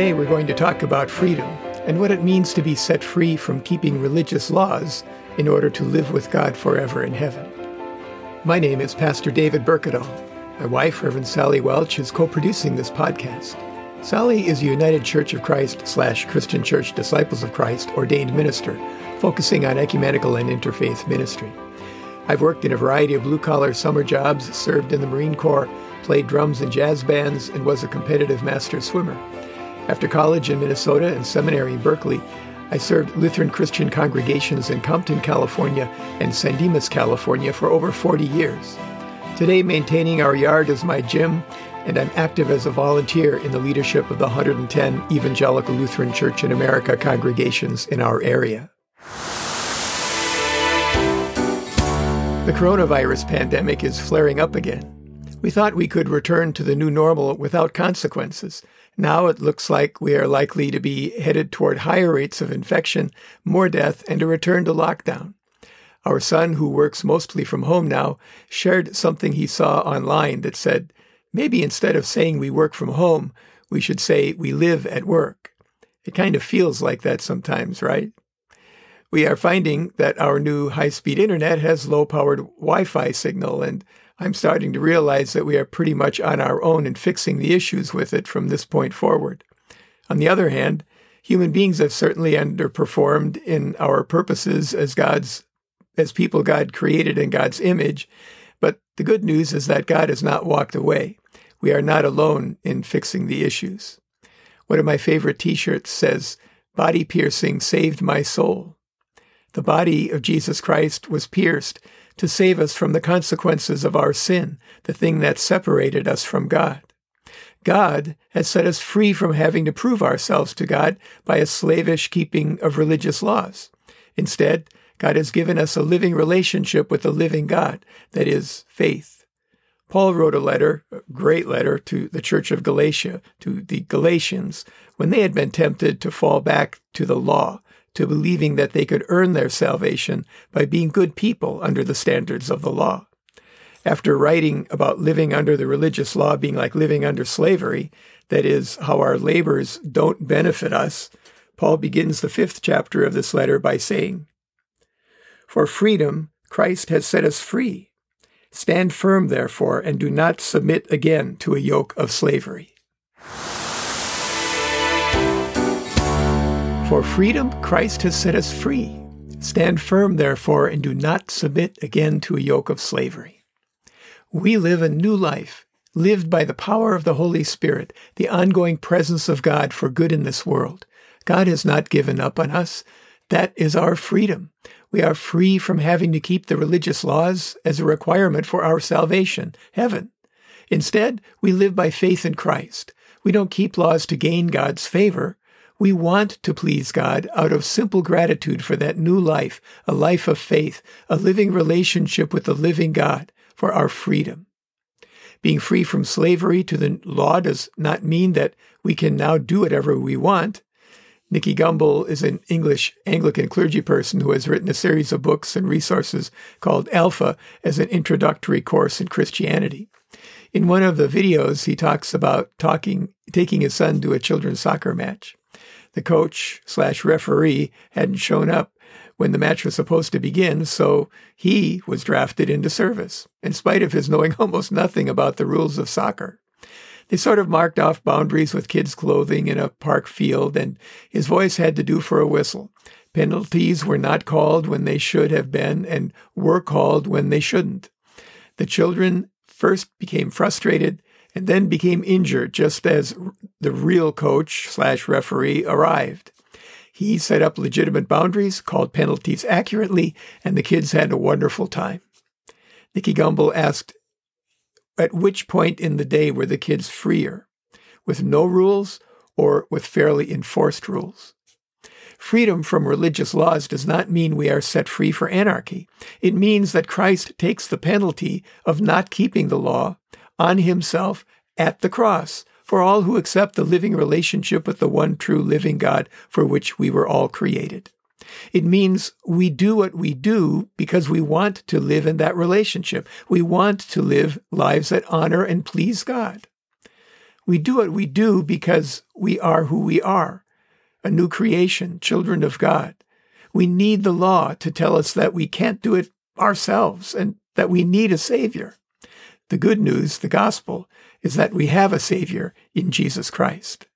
Today we're going to talk about freedom and what it means to be set free from keeping religious laws in order to live with God forever in heaven. My name is Pastor David Berkedal. My wife, Reverend Sally Welch, is co-producing this podcast. Sally is a United Church of Christ slash Christian Church Disciples of Christ ordained minister, focusing on ecumenical and interfaith ministry. I've worked in a variety of blue-collar summer jobs, served in the Marine Corps, played drums in jazz bands, and was a competitive master swimmer. After college in Minnesota and seminary in Berkeley, I served Lutheran Christian congregations in Compton, California and San Dimas, California for over 40 years. Today, maintaining our yard is my gym, and I'm active as a volunteer in the leadership of the 110 Evangelical Lutheran Church in America congregations in our area. The coronavirus pandemic is flaring up again. We thought we could return to the new normal without consequences. Now it looks like we are likely to be headed toward higher rates of infection, more death, and a return to lockdown. Our son, who works mostly from home now, shared something he saw online that said, maybe instead of saying we work from home, we should say we live at work. It kind of feels like that sometimes, right? We are finding that our new high speed internet has low powered Wi Fi signal, and I'm starting to realize that we are pretty much on our own in fixing the issues with it from this point forward. On the other hand, human beings have certainly underperformed in our purposes as God's as people God created in God's image, but the good news is that God has not walked away. We are not alone in fixing the issues. One of my favorite t-shirts says, "Body piercing saved my soul." The body of Jesus Christ was pierced to save us from the consequences of our sin, the thing that separated us from God. God has set us free from having to prove ourselves to God by a slavish keeping of religious laws. Instead, God has given us a living relationship with the living God, that is, faith. Paul wrote a letter, a great letter, to the church of Galatia, to the Galatians, when they had been tempted to fall back to the law, to believing that they could earn their salvation by being good people under the standards of the law. After writing about living under the religious law being like living under slavery, that is, how our labors don't benefit us, Paul begins the fifth chapter of this letter by saying, For freedom, Christ has set us free. Stand firm, therefore, and do not submit again to a yoke of slavery. For freedom, Christ has set us free. Stand firm, therefore, and do not submit again to a yoke of slavery. We live a new life, lived by the power of the Holy Spirit, the ongoing presence of God for good in this world. God has not given up on us. That is our freedom. We are free from having to keep the religious laws as a requirement for our salvation, heaven. Instead, we live by faith in Christ. We don't keep laws to gain God's favor. We want to please God out of simple gratitude for that new life, a life of faith, a living relationship with the living God, for our freedom. Being free from slavery to the law does not mean that we can now do whatever we want. Nicky Gumbel is an English Anglican clergy person who has written a series of books and resources called Alpha as an introductory course in Christianity. In one of the videos, he talks about talking, taking his son to a children's soccer match the coach slash referee hadn't shown up when the match was supposed to begin, so he was drafted into service, in spite of his knowing almost nothing about the rules of soccer. They sort of marked off boundaries with kids' clothing in a park field, and his voice had to do for a whistle. Penalties were not called when they should have been, and were called when they shouldn't. The children first became frustrated and then became injured just as the real coach slash referee arrived. He set up legitimate boundaries, called penalties accurately, and the kids had a wonderful time. Nicky Gumbel asked, at which point in the day were the kids freer? With no rules or with fairly enforced rules? Freedom from religious laws does not mean we are set free for anarchy. It means that Christ takes the penalty of not keeping the law on himself at the cross for all who accept the living relationship with the one true living God for which we were all created. It means we do what we do because we want to live in that relationship. We want to live lives that honor and please God. We do what we do because we are who we are a new creation, children of God. We need the law to tell us that we can't do it ourselves and that we need a Savior. The good news, the gospel, is that we have a Savior in Jesus Christ.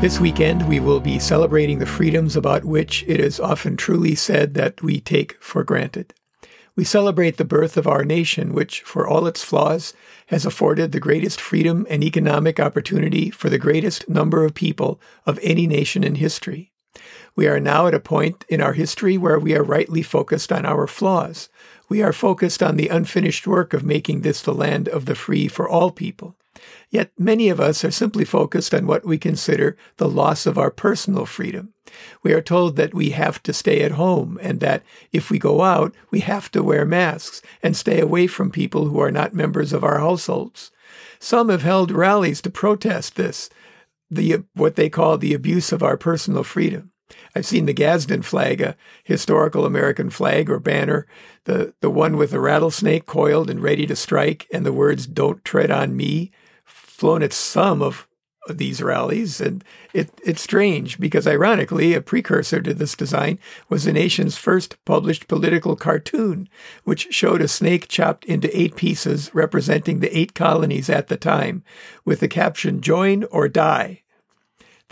This weekend, we will be celebrating the freedoms about which it is often truly said that we take for granted. We celebrate the birth of our nation, which, for all its flaws, has afforded the greatest freedom and economic opportunity for the greatest number of people of any nation in history. We are now at a point in our history where we are rightly focused on our flaws. We are focused on the unfinished work of making this the land of the free for all people. Yet many of us are simply focused on what we consider the loss of our personal freedom. We are told that we have to stay at home and that if we go out, we have to wear masks and stay away from people who are not members of our households. Some have held rallies to protest this, the what they call the abuse of our personal freedom. I've seen the Gadsden flag, a historical American flag or banner, the, the one with the rattlesnake coiled and ready to strike, and the words, Don't tread on me, flown at some of these rallies. And it, it's strange because, ironically, a precursor to this design was the nation's first published political cartoon, which showed a snake chopped into eight pieces representing the eight colonies at the time, with the caption Join or Die.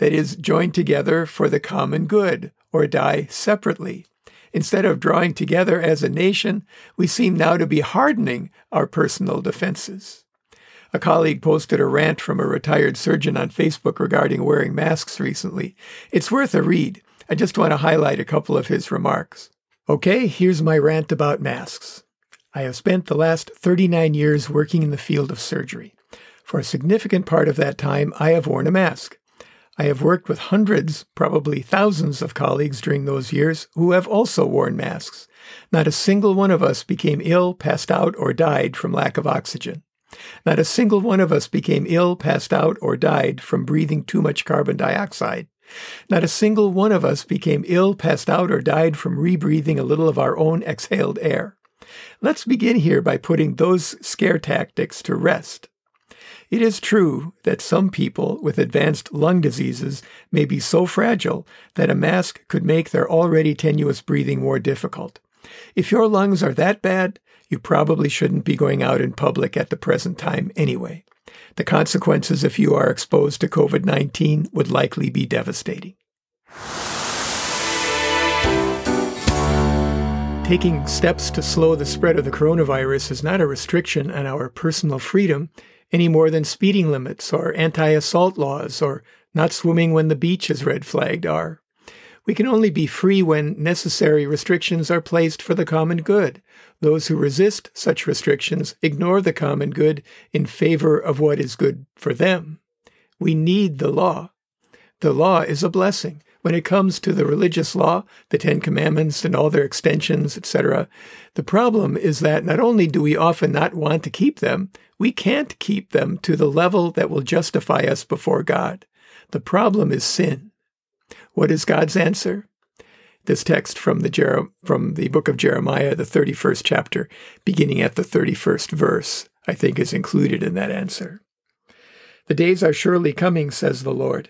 That is, join together for the common good or die separately. Instead of drawing together as a nation, we seem now to be hardening our personal defenses. A colleague posted a rant from a retired surgeon on Facebook regarding wearing masks recently. It's worth a read. I just want to highlight a couple of his remarks. Okay, here's my rant about masks. I have spent the last 39 years working in the field of surgery. For a significant part of that time, I have worn a mask. I have worked with hundreds, probably thousands of colleagues during those years who have also worn masks. Not a single one of us became ill, passed out, or died from lack of oxygen. Not a single one of us became ill, passed out, or died from breathing too much carbon dioxide. Not a single one of us became ill, passed out, or died from rebreathing a little of our own exhaled air. Let's begin here by putting those scare tactics to rest. It is true that some people with advanced lung diseases may be so fragile that a mask could make their already tenuous breathing more difficult. If your lungs are that bad, you probably shouldn't be going out in public at the present time anyway. The consequences if you are exposed to COVID 19 would likely be devastating. Taking steps to slow the spread of the coronavirus is not a restriction on our personal freedom any more than speeding limits or anti assault laws or not swimming when the beach is red flagged are. We can only be free when necessary restrictions are placed for the common good. Those who resist such restrictions ignore the common good in favor of what is good for them. We need the law. The law is a blessing. When it comes to the religious law, the Ten Commandments and all their extensions, etc., the problem is that not only do we often not want to keep them, we can't keep them to the level that will justify us before God. The problem is sin. What is God's answer? This text from the, Jer- from the book of Jeremiah, the 31st chapter, beginning at the 31st verse, I think is included in that answer. The days are surely coming, says the Lord,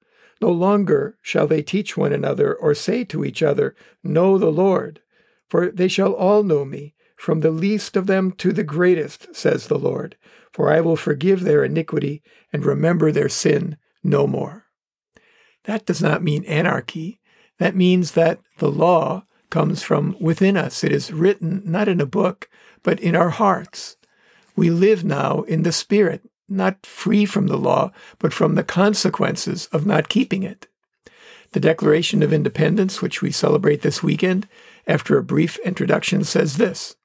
No longer shall they teach one another or say to each other, Know the Lord, for they shall all know me, from the least of them to the greatest, says the Lord, for I will forgive their iniquity and remember their sin no more. That does not mean anarchy. That means that the law comes from within us. It is written not in a book, but in our hearts. We live now in the Spirit, not free from the law, but from the consequences of not keeping it. The Declaration of Independence, which we celebrate this weekend, after a brief introduction, says this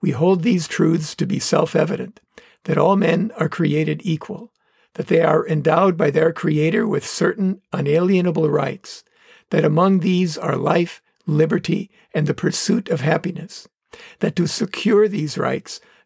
We hold these truths to be self evident that all men are created equal, that they are endowed by their Creator with certain unalienable rights, that among these are life, liberty, and the pursuit of happiness, that to secure these rights,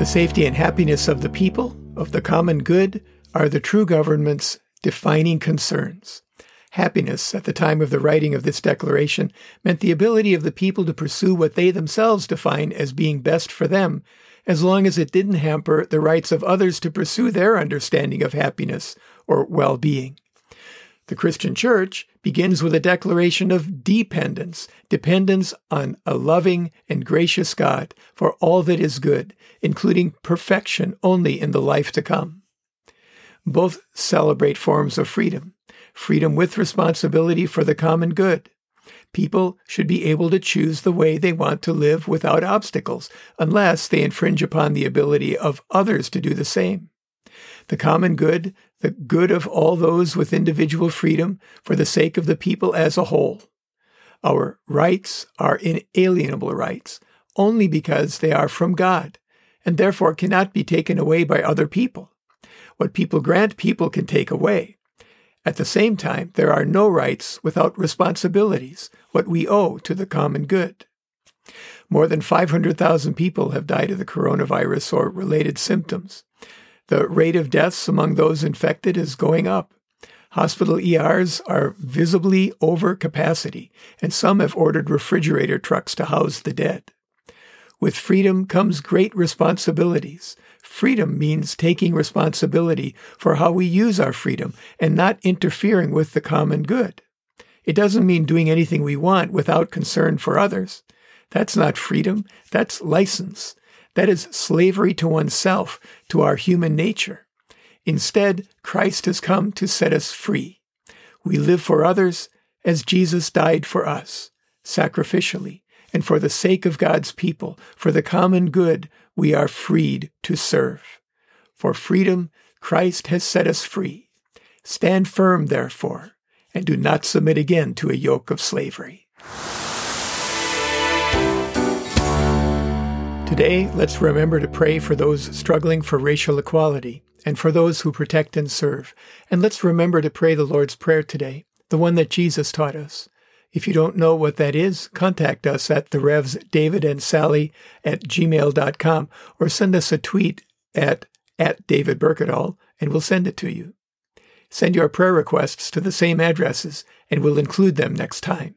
The safety and happiness of the people, of the common good, are the true government's defining concerns. Happiness, at the time of the writing of this declaration, meant the ability of the people to pursue what they themselves define as being best for them, as long as it didn't hamper the rights of others to pursue their understanding of happiness or well being. The Christian church begins with a declaration of dependence, dependence on a loving and gracious God for all that is good, including perfection only in the life to come. Both celebrate forms of freedom freedom with responsibility for the common good. People should be able to choose the way they want to live without obstacles, unless they infringe upon the ability of others to do the same. The common good, the good of all those with individual freedom for the sake of the people as a whole. Our rights are inalienable rights only because they are from God, and therefore cannot be taken away by other people. What people grant, people can take away. At the same time, there are no rights without responsibilities, what we owe to the common good. More than 500,000 people have died of the coronavirus or related symptoms. The rate of deaths among those infected is going up. Hospital ERs are visibly over capacity, and some have ordered refrigerator trucks to house the dead. With freedom comes great responsibilities. Freedom means taking responsibility for how we use our freedom and not interfering with the common good. It doesn't mean doing anything we want without concern for others. That's not freedom, that's license. That is slavery to oneself, to our human nature. Instead, Christ has come to set us free. We live for others as Jesus died for us, sacrificially, and for the sake of God's people, for the common good, we are freed to serve. For freedom, Christ has set us free. Stand firm, therefore, and do not submit again to a yoke of slavery. Today, let's remember to pray for those struggling for racial equality and for those who protect and serve. And let's remember to pray the Lord's Prayer today, the one that Jesus taught us. If you don't know what that is, contact us at the Revs David and Sally at gmail.com or send us a tweet at, at David Berkedal and we'll send it to you. Send your prayer requests to the same addresses and we'll include them next time.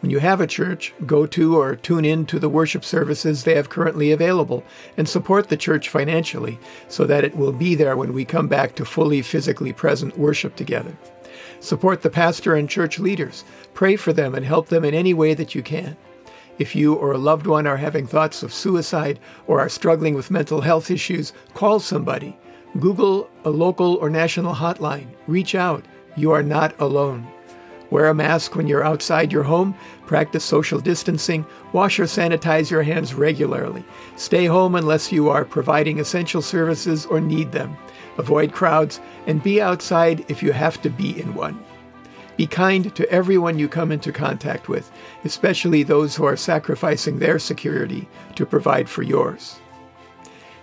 When you have a church, go to or tune in to the worship services they have currently available and support the church financially so that it will be there when we come back to fully physically present worship together. Support the pastor and church leaders. Pray for them and help them in any way that you can. If you or a loved one are having thoughts of suicide or are struggling with mental health issues, call somebody. Google a local or national hotline. Reach out. You are not alone. Wear a mask when you're outside your home, practice social distancing, wash or sanitize your hands regularly. Stay home unless you are providing essential services or need them. Avoid crowds and be outside if you have to be in one. Be kind to everyone you come into contact with, especially those who are sacrificing their security to provide for yours.